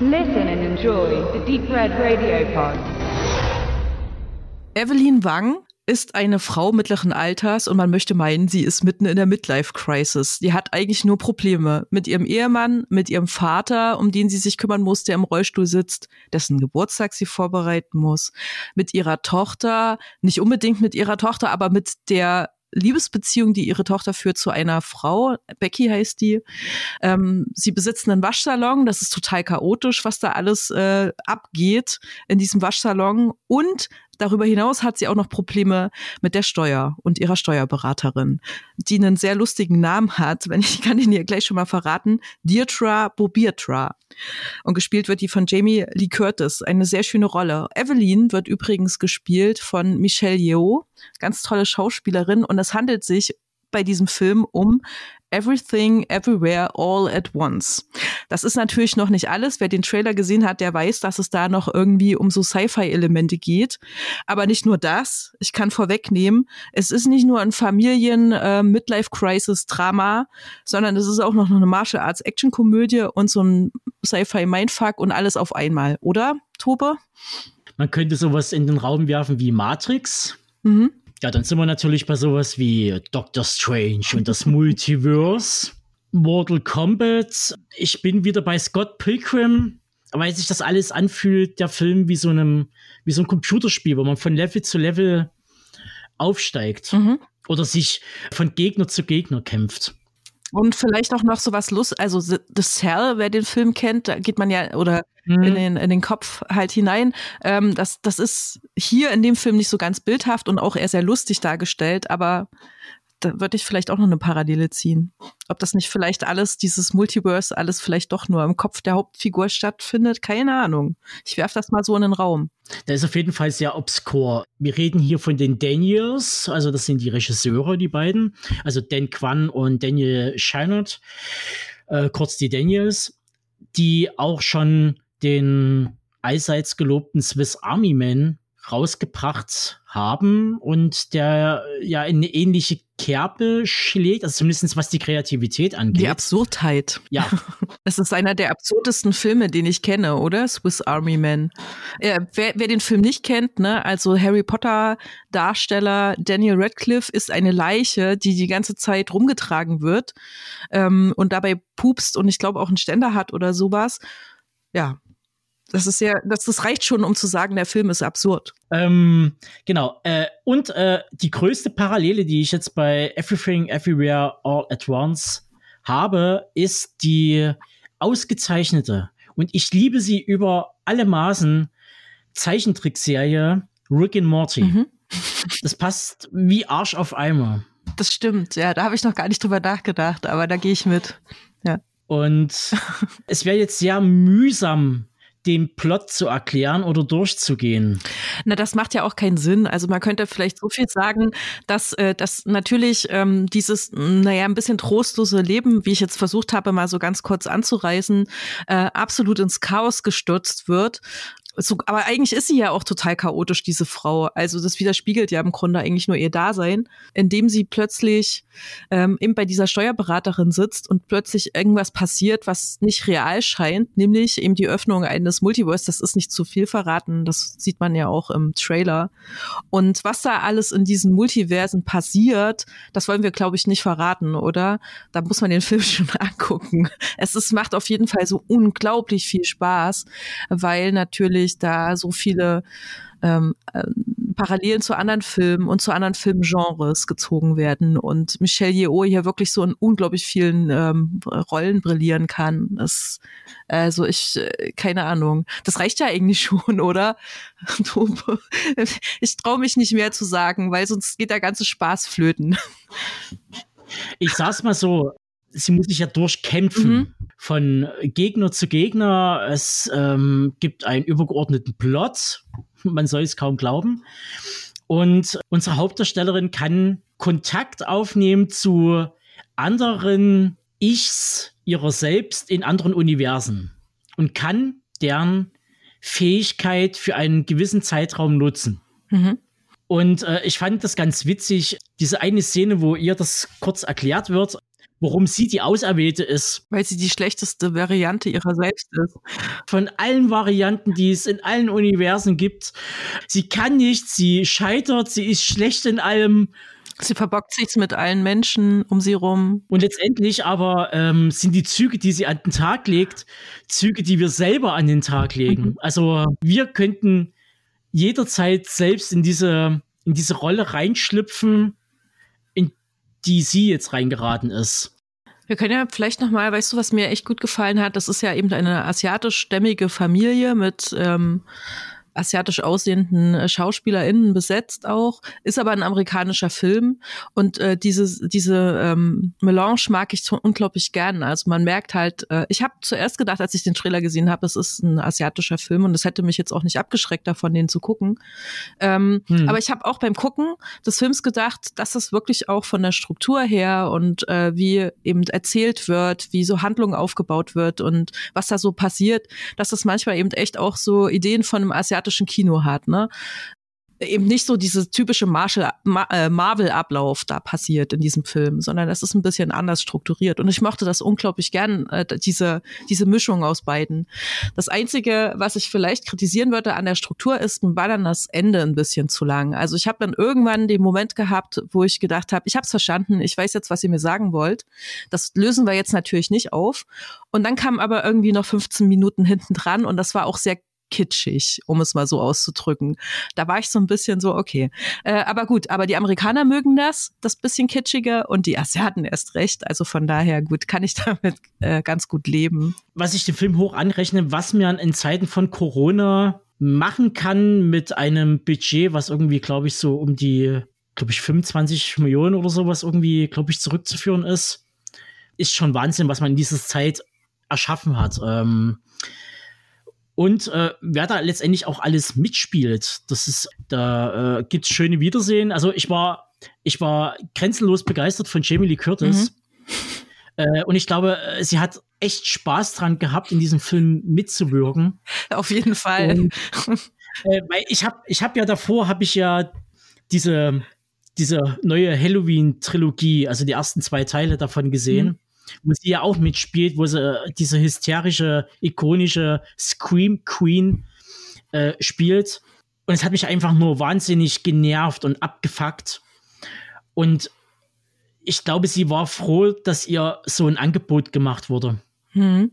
Listen and enjoy the Deep Red Radio Pod. Evelyn Wang ist eine Frau mittleren Alters und man möchte meinen, sie ist mitten in der Midlife-Crisis. Die hat eigentlich nur Probleme mit ihrem Ehemann, mit ihrem Vater, um den sie sich kümmern muss, der im Rollstuhl sitzt, dessen Geburtstag sie vorbereiten muss, mit ihrer Tochter, nicht unbedingt mit ihrer Tochter, aber mit der Liebesbeziehung, die ihre Tochter führt zu einer Frau. Becky heißt die. Ähm, sie besitzen einen Waschsalon. Das ist total chaotisch, was da alles äh, abgeht in diesem Waschsalon. Und Darüber hinaus hat sie auch noch Probleme mit der Steuer und ihrer Steuerberaterin, die einen sehr lustigen Namen hat, wenn ich kann ihn ihr gleich schon mal verraten, Deirdre Bobiertra. Und gespielt wird die von Jamie Lee Curtis, eine sehr schöne Rolle. Evelyn wird übrigens gespielt von Michelle Yeoh, ganz tolle Schauspielerin und es handelt sich bei diesem Film um Everything, Everywhere, All at Once. Das ist natürlich noch nicht alles. Wer den Trailer gesehen hat, der weiß, dass es da noch irgendwie um so Sci-Fi-Elemente geht. Aber nicht nur das. Ich kann vorwegnehmen, es ist nicht nur ein Familien-Midlife-Crisis-Drama, äh, sondern es ist auch noch eine Martial Arts-Action-Komödie und so ein Sci-Fi-Mindfuck und alles auf einmal, oder, Tobe? Man könnte sowas in den Raum werfen wie Matrix. Mhm. Ja, dann sind wir natürlich bei sowas wie Doctor Strange und das Multiverse, Mortal Kombat. Ich bin wieder bei Scott Pilgrim, weil sich das alles anfühlt, der Film wie so einem, wie so ein Computerspiel, wo man von Level zu Level aufsteigt mhm. oder sich von Gegner zu Gegner kämpft. Und vielleicht auch noch so was Lust, also The Cell, wer den Film kennt, da geht man ja, oder mhm. in, den, in den Kopf halt hinein. Ähm, das, das ist hier in dem Film nicht so ganz bildhaft und auch eher sehr lustig dargestellt, aber da würde ich vielleicht auch noch eine Parallele ziehen. Ob das nicht vielleicht alles, dieses Multiverse, alles vielleicht doch nur im Kopf der Hauptfigur stattfindet, keine Ahnung. Ich werfe das mal so in den Raum. Der ist auf jeden Fall sehr obskur. Wir reden hier von den Daniels, also das sind die Regisseure, die beiden, also Dan Kwan und Daniel Scheinert, äh, kurz die Daniels, die auch schon den allseits gelobten Swiss Army Man rausgebracht haben und der ja in eine ähnliche Kerbe schlägt, also zumindest was die Kreativität angeht. Die Absurdheit. Ja. Es ist einer der absurdesten Filme, den ich kenne, oder? Swiss Army Man. Äh, wer, wer den Film nicht kennt, ne, also Harry Potter Darsteller Daniel Radcliffe ist eine Leiche, die die ganze Zeit rumgetragen wird ähm, und dabei pupst und ich glaube auch einen Ständer hat oder sowas. Ja, das ist ja, das, das reicht schon, um zu sagen, der Film ist absurd. Ähm, genau. Äh, und äh, die größte Parallele, die ich jetzt bei Everything, Everywhere, All at Once habe, ist die ausgezeichnete und ich liebe sie über alle Maßen Zeichentrickserie Rick and Morty. Mhm. Das passt wie Arsch auf Eimer. Das stimmt, ja, da habe ich noch gar nicht drüber nachgedacht, aber da gehe ich mit. Ja. Und es wäre jetzt sehr mühsam, den Plot zu erklären oder durchzugehen. Na, das macht ja auch keinen Sinn. Also man könnte vielleicht so viel sagen, dass, äh, dass natürlich ähm, dieses, naja, ein bisschen trostlose Leben, wie ich jetzt versucht habe, mal so ganz kurz anzureißen, äh, absolut ins Chaos gestürzt wird so, aber eigentlich ist sie ja auch total chaotisch, diese Frau. Also das widerspiegelt ja im Grunde eigentlich nur ihr Dasein, indem sie plötzlich ähm, eben bei dieser Steuerberaterin sitzt und plötzlich irgendwas passiert, was nicht real scheint, nämlich eben die Öffnung eines Multiverse. Das ist nicht zu viel verraten, das sieht man ja auch im Trailer. Und was da alles in diesen Multiversen passiert, das wollen wir, glaube ich, nicht verraten, oder? Da muss man den Film schon angucken. Es ist, macht auf jeden Fall so unglaublich viel Spaß, weil natürlich natürlich da so viele ähm, äh, Parallelen zu anderen Filmen und zu anderen Filmgenres gezogen werden und Michelle Yeoh hier wirklich so in unglaublich vielen ähm, Rollen brillieren kann. Das, also ich, äh, keine Ahnung. Das reicht ja eigentlich schon, oder? Ich traue mich nicht mehr zu sagen, weil sonst geht der ganze Spaß flöten. Ich sag's mal so, sie muss sich ja durchkämpfen. Mhm. Von Gegner zu Gegner. Es ähm, gibt einen übergeordneten Plot. Man soll es kaum glauben. Und unsere Hauptdarstellerin kann Kontakt aufnehmen zu anderen Ichs ihrer selbst in anderen Universen und kann deren Fähigkeit für einen gewissen Zeitraum nutzen. Mhm. Und äh, ich fand das ganz witzig, diese eine Szene, wo ihr das kurz erklärt wird, warum sie die Auserwählte ist. Weil sie die schlechteste Variante ihrer selbst ist. Von allen Varianten, die es in allen Universen gibt. Sie kann nicht, sie scheitert, sie ist schlecht in allem. Sie verbockt sich mit allen Menschen um sie rum. Und letztendlich aber ähm, sind die Züge, die sie an den Tag legt, Züge, die wir selber an den Tag legen. Mhm. Also wir könnten jederzeit selbst in diese, in diese Rolle reinschlüpfen, in die sie jetzt reingeraten ist. Wir können ja vielleicht noch mal, weißt du, was mir echt gut gefallen hat? Das ist ja eben eine asiatisch-stämmige Familie mit ähm, asiatisch aussehenden äh, SchauspielerInnen besetzt auch, ist aber ein amerikanischer Film und äh, dieses, diese ähm, Melange mag ich so unglaublich gern. Also man merkt halt, äh, ich habe zuerst gedacht, als ich den Trailer gesehen habe, es ist ein asiatischer Film und es hätte mich jetzt auch nicht abgeschreckt davon, den zu gucken. Ähm, hm. Aber ich habe auch beim Gucken des Films gedacht, dass es wirklich auch von der Struktur her und äh, wie eben erzählt wird, wie so Handlung aufgebaut wird und was da so passiert, dass das manchmal eben echt auch so Ideen von einem asiatischen asiatischen Kino hat, ne? eben nicht so dieses typische äh, Marvel-Ablauf da passiert in diesem Film, sondern es ist ein bisschen anders strukturiert. Und ich mochte das unglaublich gern, äh, diese, diese Mischung aus beiden. Das Einzige, was ich vielleicht kritisieren würde an der Struktur, ist, war dann das Ende ein bisschen zu lang. Also ich habe dann irgendwann den Moment gehabt, wo ich gedacht habe, ich habe es verstanden, ich weiß jetzt, was ihr mir sagen wollt. Das lösen wir jetzt natürlich nicht auf. Und dann kam aber irgendwie noch 15 Minuten hinten dran und das war auch sehr kitschig, um es mal so auszudrücken. Da war ich so ein bisschen so, okay. Äh, aber gut, aber die Amerikaner mögen das, das bisschen kitschige und die Asiaten erst recht. Also von daher gut, kann ich damit äh, ganz gut leben. Was ich dem Film hoch anrechne, was man in Zeiten von Corona machen kann mit einem Budget, was irgendwie, glaube ich, so um die, glaube ich, 25 Millionen oder sowas irgendwie, glaube ich, zurückzuführen ist, ist schon Wahnsinn, was man in dieser Zeit erschaffen hat. Ähm, und äh, wer da letztendlich auch alles mitspielt. Das ist, da äh, gibt's schöne Wiedersehen. Also ich war, ich war grenzenlos begeistert von Jamie Lee Curtis. Mhm. Äh, und ich glaube, äh, sie hat echt Spaß dran gehabt, in diesem Film mitzuwirken. Auf jeden Fall. Und, äh, weil ich habe, ich habe ja davor, habe ich ja diese, diese neue Halloween-Trilogie, also die ersten zwei Teile davon gesehen. Mhm wo sie ja auch mitspielt, wo sie äh, diese hysterische, ikonische Scream Queen äh, spielt. Und es hat mich einfach nur wahnsinnig genervt und abgefuckt. Und ich glaube, sie war froh, dass ihr so ein Angebot gemacht wurde. Hm.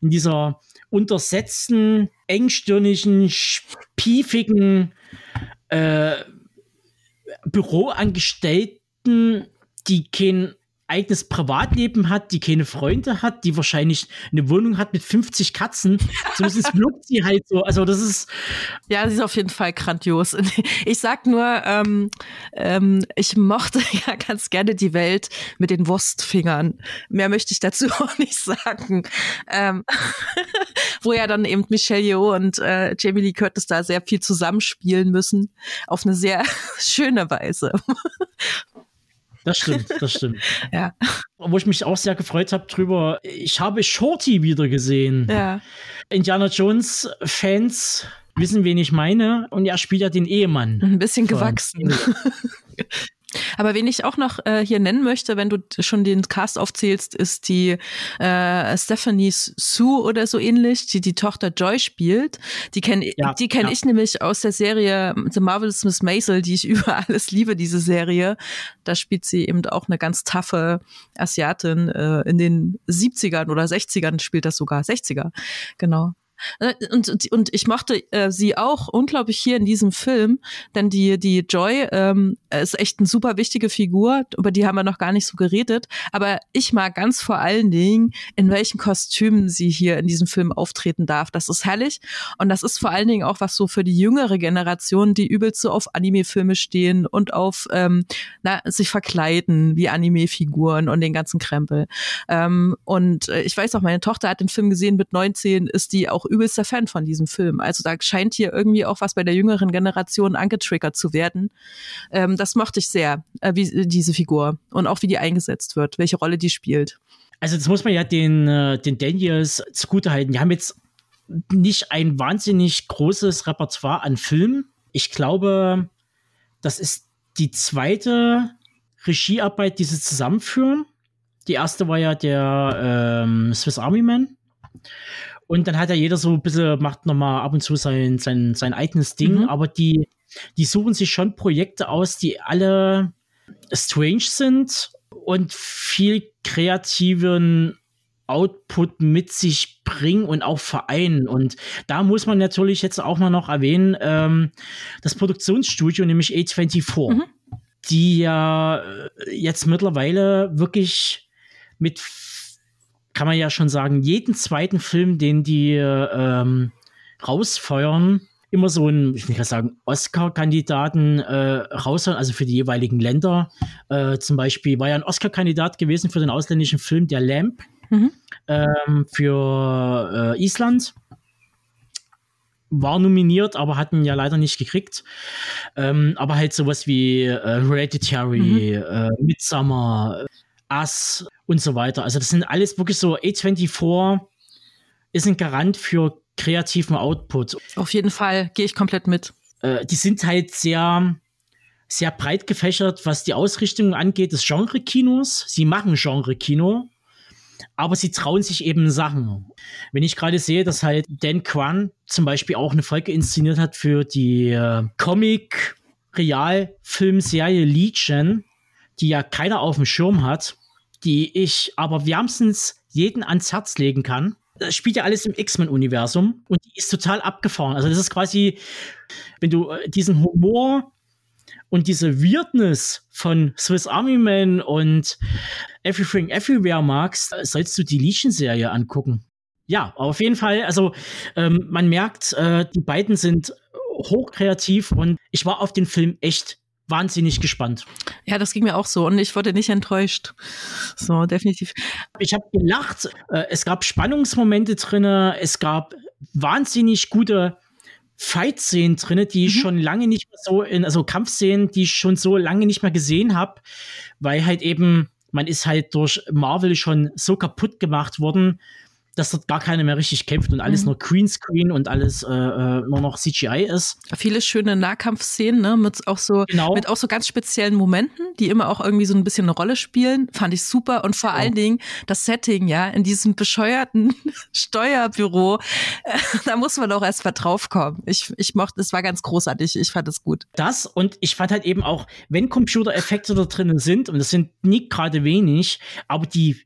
In dieser untersetzten, engstirnigen, spiefigen äh, Büroangestellten, die kein eigenes Privatleben hat, die keine Freunde hat, die wahrscheinlich eine Wohnung hat mit 50 Katzen. Zumindest wirkt sie halt so. Also das ist. Ja, sie ist auf jeden Fall grandios. Ich sag nur, ähm, ähm, ich mochte ja ganz gerne die Welt mit den Wurstfingern. Mehr möchte ich dazu auch nicht sagen. Ähm, wo ja dann eben Michelle Yeoh und äh, Jamie Lee Curtis da sehr viel zusammenspielen müssen. Auf eine sehr schöne Weise. Das stimmt, das stimmt. ja. Wo ich mich auch sehr gefreut habe drüber, ich habe Shorty wieder gesehen. Ja. Indiana Jones Fans wissen, wen ich meine. Und er spielt ja den Ehemann. Ein bisschen gewachsen. Aber wen ich auch noch äh, hier nennen möchte, wenn du schon den Cast aufzählst, ist die äh, Stephanie Sue oder so ähnlich, die die Tochter Joy spielt. Die kenne ja, die kenn ja. ich nämlich aus der Serie The Marvelous Miss Maisel, die ich über alles liebe, diese Serie. Da spielt sie eben auch eine ganz taffe Asiatin. Äh, in den 70ern oder 60ern spielt das sogar. 60er, genau. Äh, und, und ich mochte äh, sie auch unglaublich hier in diesem Film, denn die, die Joy ähm, ist echt eine super wichtige Figur, über die haben wir noch gar nicht so geredet. Aber ich mag ganz vor allen Dingen, in welchen Kostümen sie hier in diesem Film auftreten darf. Das ist herrlich. Und das ist vor allen Dingen auch was so für die jüngere Generation, die übelst so auf Anime-Filme stehen und auf ähm, na, sich verkleiden wie Anime-Figuren und den ganzen Krempel. Ähm, und äh, ich weiß auch, meine Tochter hat den Film gesehen mit 19, ist die auch übelster Fan von diesem Film. Also da scheint hier irgendwie auch was bei der jüngeren Generation angetriggert zu werden. Ähm, das mochte ich sehr, äh, wie diese Figur und auch wie die eingesetzt wird, welche Rolle die spielt. Also das muss man ja den, äh, den Daniels zugutehalten. Die haben jetzt nicht ein wahnsinnig großes Repertoire an Filmen. Ich glaube, das ist die zweite Regiearbeit, die sie zusammenführen. Die erste war ja der ähm, Swiss Army Man. Und dann hat ja jeder so ein bisschen, macht nochmal ab und zu sein, sein, sein eigenes Ding, mhm. aber die, die suchen sich schon Projekte aus, die alle strange sind und viel kreativen Output mit sich bringen und auch vereinen. Und da muss man natürlich jetzt auch mal noch erwähnen, ähm, das Produktionsstudio, nämlich A24, mhm. die ja äh, jetzt mittlerweile wirklich mit kann man ja schon sagen, jeden zweiten Film, den die ähm, rausfeuern, immer so einen, ich will sagen, Oscar-Kandidaten äh, raushauen, also für die jeweiligen Länder. Äh, zum Beispiel war ja ein Oscar-Kandidat gewesen für den ausländischen Film Der Lamp mhm. ähm, für äh, Island. War nominiert, aber hatten ja leider nicht gekriegt. Ähm, aber halt sowas wie äh, Hereditary, mhm. äh, Midsummer, Us und so weiter. Also das sind alles wirklich so A24 ist ein Garant für kreativen Output. Auf jeden Fall gehe ich komplett mit. Äh, die sind halt sehr sehr breit gefächert, was die Ausrichtung angeht des Genre-Kinos. Sie machen Genre-Kino, aber sie trauen sich eben Sachen. Wenn ich gerade sehe, dass halt Dan Kwan zum Beispiel auch eine Folge inszeniert hat für die äh, Comic-Realfilmserie Legion, die ja keiner auf dem Schirm hat, die ich aber wärmstens jeden ans Herz legen kann. Das spielt ja alles im X-Men-Universum und die ist total abgefahren. Also das ist quasi, wenn du äh, diesen Humor und diese Weirdness von Swiss Army Man und Everything Everywhere magst, äh, sollst du die Legion-Serie angucken. Ja, auf jeden Fall, also ähm, man merkt, äh, die beiden sind hochkreativ und ich war auf den Film echt wahnsinnig gespannt. Ja, das ging mir auch so und ich wurde nicht enttäuscht. So, definitiv. Ich habe gelacht. Äh, es gab Spannungsmomente drin. Es gab wahnsinnig gute Fight-Szenen drin, die ich mhm. schon lange nicht mehr so in, also Kampfszenen, die ich schon so lange nicht mehr gesehen habe, weil halt eben, man ist halt durch Marvel schon so kaputt gemacht worden, dass dort gar keiner mehr richtig kämpft und alles mhm. nur Greenscreen und alles äh, äh nur noch CGI ist. Viele schöne Nahkampfszenen, ne, mit auch so genau. mit auch so ganz speziellen Momenten, die immer auch irgendwie so ein bisschen eine Rolle spielen, fand ich super und vor genau. allen Dingen das Setting, ja, in diesem bescheuerten Steuerbüro, da muss man auch erst mal draufkommen. Ich ich mochte, es war ganz großartig, ich fand es gut. Das und ich fand halt eben auch, wenn Computereffekte da drinnen sind und das sind nie gerade wenig, aber die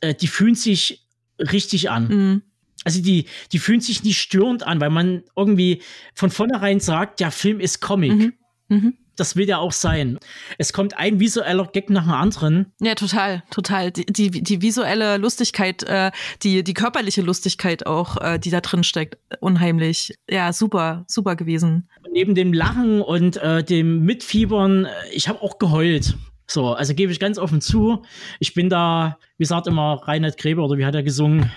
äh, die fühlen sich richtig an. Mhm. Also die, die fühlen sich nicht störend an, weil man irgendwie von vornherein sagt, der Film ist Comic. Mhm. Mhm. Das will ja auch sein. Es kommt ein visueller Gag nach dem anderen. Ja, total, total. Die, die, die visuelle Lustigkeit, äh, die, die körperliche Lustigkeit auch, äh, die da drin steckt, unheimlich. Ja, super, super gewesen. Neben dem Lachen und äh, dem Mitfiebern, äh, ich habe auch geheult. So, also gebe ich ganz offen zu. Ich bin da, wie sagt immer Reinhard Gräber oder wie hat er gesungen?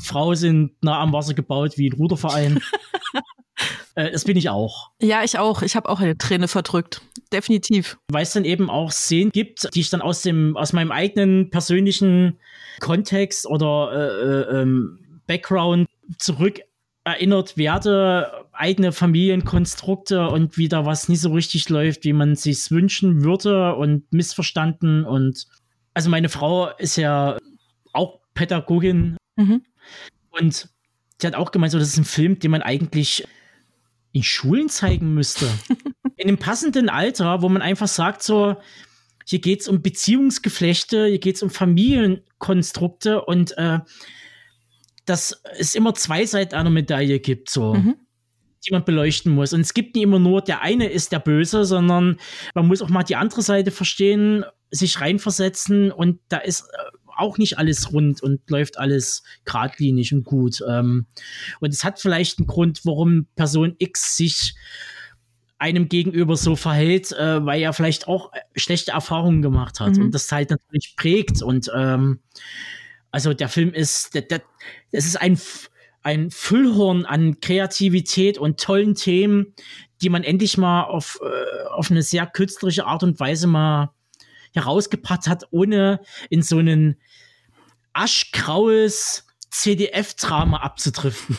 Frauen sind nah am Wasser gebaut wie ein Ruderverein. äh, das bin ich auch. Ja, ich auch. Ich habe auch eine Träne verdrückt. Definitiv. Weil es dann eben auch Szenen gibt, die ich dann aus dem, aus meinem eigenen persönlichen Kontext oder äh, äh, ähm, Background zurück erinnert werde, eigene Familienkonstrukte und wie da was nicht so richtig läuft, wie man sich wünschen würde und missverstanden. Und also meine Frau ist ja auch Pädagogin mhm. und die hat auch gemeint, so, das ist ein Film, den man eigentlich in Schulen zeigen müsste. in einem passenden Alter, wo man einfach sagt, so, hier geht es um Beziehungsgeflechte, hier geht es um Familienkonstrukte und äh, dass es immer zwei Seiten einer Medaille gibt, so. Mhm. Die man beleuchten muss. Und es gibt nicht immer nur, der eine ist der Böse, sondern man muss auch mal die andere Seite verstehen, sich reinversetzen und da ist äh, auch nicht alles rund und läuft alles geradlinig und gut. Ähm, und es hat vielleicht einen Grund, warum Person X sich einem gegenüber so verhält, äh, weil er vielleicht auch äh, schlechte Erfahrungen gemacht hat mhm. und das halt natürlich prägt und ähm, also der Film ist, der, der, es ist ein, ein Füllhorn an Kreativität und tollen Themen, die man endlich mal auf, äh, auf eine sehr künstlerische Art und Weise mal herausgepackt hat, ohne in so ein aschgraues CDF-Drama abzudriften.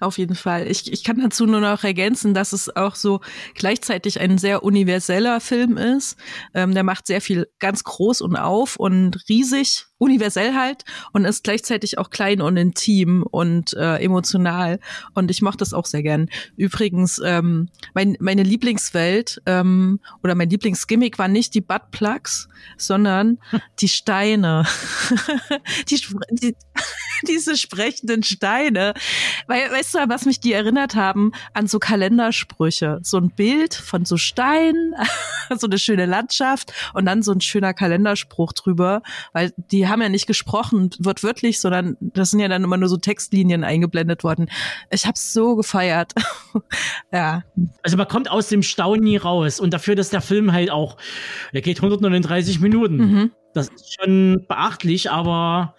Auf jeden Fall. Ich, ich kann dazu nur noch ergänzen, dass es auch so gleichzeitig ein sehr universeller Film ist. Ähm, der macht sehr viel ganz groß und auf und riesig, universell halt und ist gleichzeitig auch klein und intim und äh, emotional. Und ich mochte das auch sehr gern. Übrigens, ähm, mein, meine Lieblingswelt ähm, oder mein Lieblingsgimmick war nicht die Buttplugs, sondern die Steine. die, die, diese sprechenden Steine. Weil, weißt du, was mich die erinnert haben? An so Kalendersprüche. So ein Bild von so Steinen, so eine schöne Landschaft und dann so ein schöner Kalenderspruch drüber. Weil die haben ja nicht gesprochen, wird wirklich, sondern das sind ja dann immer nur so Textlinien eingeblendet worden. Ich hab's so gefeiert. ja. Also man kommt aus dem Staunen nie raus. Und dafür, dass der Film halt auch, der geht 139 Minuten. Mhm. Das ist schon beachtlich, aber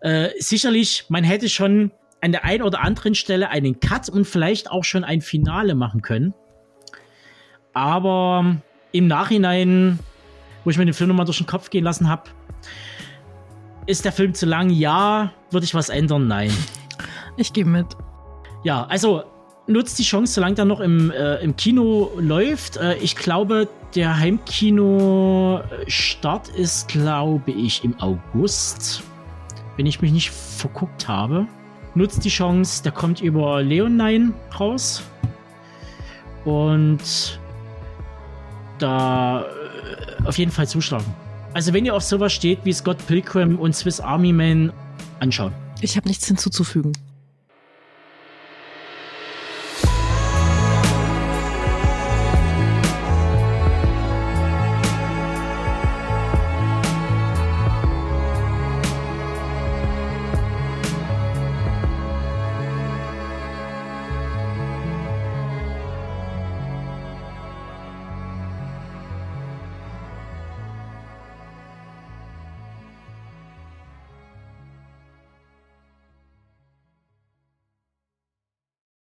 äh, sicherlich, man hätte schon an der einen oder anderen Stelle einen Cut und vielleicht auch schon ein Finale machen können. Aber im Nachhinein, wo ich mir den Film nochmal durch den Kopf gehen lassen habe, ist der Film zu lang? Ja. Würde ich was ändern? Nein. Ich gehe mit. Ja, also nutzt die Chance, solange der noch im, äh, im Kino läuft. Äh, ich glaube, der Heimkino-Start ist, glaube ich, im August wenn ich mich nicht verguckt habe. Nutzt die Chance, der kommt über Leonine raus. Und da äh, auf jeden Fall zuschlagen. Also wenn ihr auf sowas steht wie Scott Pilgrim und Swiss Army Man, anschauen. Ich habe nichts hinzuzufügen.